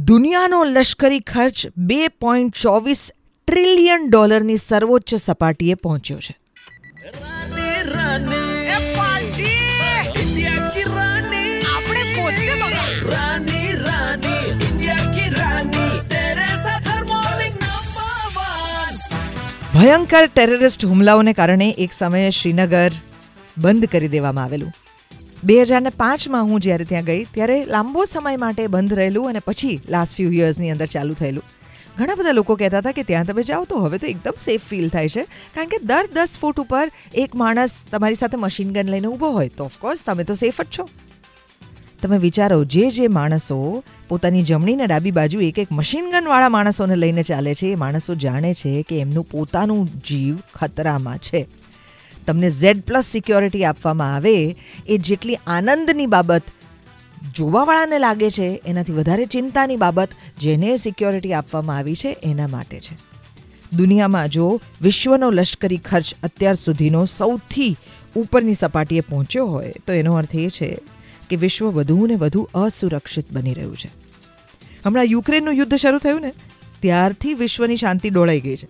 દુનિયાનો લશ્કરી ખર્ચ બે પોઈન્ટ ચોવીસ ટ્રિલિયન ડોલરની સર્વોચ્ચ સપાટીએ પહોંચ્યો છે. ભયંકર ટેરરિસ્ટ હુમલાઓને કારણે એક સમયે શ્રીનગર બંધ કરી દેવામાં આવેલું. બે હજાર ને પાંચમાં હું જ્યારે ત્યાં ગઈ, ત્યારે લાંબો સમય માટે બંધ રહેલું અને પછી લાસ્ટ ફ્યુ યર્સની અંદર ચાલુ થયેલું. ઘણા બધા લોકો કહેતા હતા કે ત્યાં તમે જાઓ તો હવે તો એકદમ સેફ ફીલ થાય છે. કારણ કે દર દસ ફૂટ ઉપર એક માણસ તમારી સાથે મશીન ગન લઈને ઊભો હોય તો ઓફકોર્સ તમે તો સેફ જ છો. તમે વિચારો, જે જે માણસો પોતાની જમણી ને ડાબી બાજુ એક એક મશીન ગનવાળા માણસોને લઈને ચાલે છે, એ માણસો જાણે છે કે એમનું પોતાનું જીવ ખતરામાં છે. તમને ઝેડ પ્લસ સિક્યોરિટી આપવામાં આવે એ જેટલી આનંદની બાબત જોવાવાળાને લાગે છે, એનાથી વધારે ચિંતાની બાબત જેને સિક્યોરિટી આપવામાં આવી છે, એના માટે છે. દુનિયામાં જો વિશ્વનો લશ્કરી ખર્ચ અત્યાર સુધીનો સૌથી ઉપરની સપાટીએ પહોંચ્યો હોય, તો એનો અર્થ એ છે કે વિશ્વ વધુ ને વધુ અસુરક્ષિત બની રહ્યું છે. હમણાં યુક્રેનનું યુદ્ધ શરૂ થયું ને, ત્યારથી વિશ્વની શાંતિ ડોળાઈ ગઈ છે.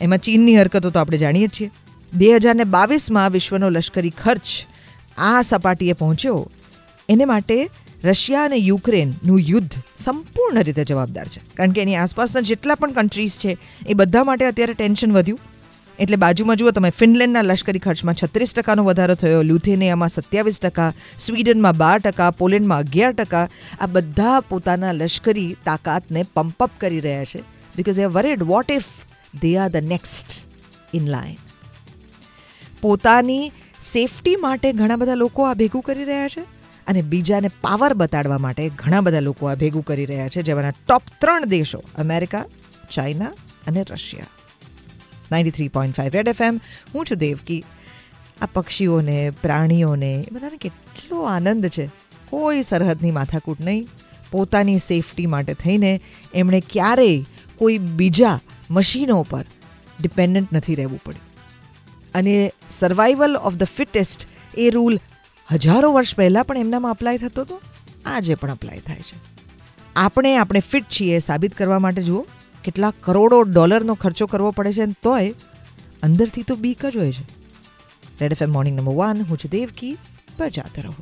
એમાં ચીનની હરકતો તો આપણે જાણીએ જ છીએ. બે હજાર ને બાવીસમાં વિશ્વનો લશ્કરી ખર્ચ આ સપાટીએ પહોંચ્યો. એને માટે રશિયા અને યુક્રેનનું યુદ્ધ સંપૂર્ણ રીતે જવાબદાર છે. કારણ કે એની આસપાસના જેટલા પણ કન્ટ્રીઝ છે, એ બધા માટે અત્યારે ટેન્શન વધ્યું. એટલે બાજુમાં જુઓ તમે, ફિનલેન્ડના લશ્કરી ખર્ચમાં છત્રીસ ટકાનો વધારો થયો લ્યુથેનિયામાં સત્યાવીસ ટકા, સ્વીડનમાં બાર ટકા, પોલેન્ડમાં અગિયાર ટકા. આ બધા પોતાના લશ્કરી તાકાતને પંપઅપ કરી રહ્યા છે. Because A worried what if they are the next in line પોતાની સેફટી માટે ઘણા બધા લોકો આ ભેગું કરી રહ્યા છે અને બીજાને પાવર બતાડવા માટે ઘણા બધા લોકો આ ભેગું કરી રહ્યા છે જેમાંના ટોપ ત્રણ દેશો, અમેરિકા, ચાઇના અને Russia. Ninety three point five red FM હું છું દેવકી. આ પક્ષીઓને, પ્રાણીઓને, એ બધાને કેટલો આનંદ છે. કોઈ સરહદની માથાકૂટ નહીં. પોતાની સેફટી માટે થઈને એમણે ક્યારેય કોઈ બીજા મશીનો પર ડિપેન્ડન્ટ નથી રહેવું પડ્યું. અને સર્વાઈવલ ઓફ ધ ફિટેસ્ટ એ રૂલ હજારો વર્ષ પહેલાં પણ એમનામાં અપ્લાય થતો હતો? આજે પણ અપ્લાય થાય છે. આપણે આપણે ફિટ છીએ સાબિત કરવા માટે જુઓ, કેટલા કરોડો ડોલરનો ખર્ચો કરવો પડે છે તોય અંદરથી તો બીક જ હોય છે. Red F M morning number one હું છું દેવકી, બજાતે રહો.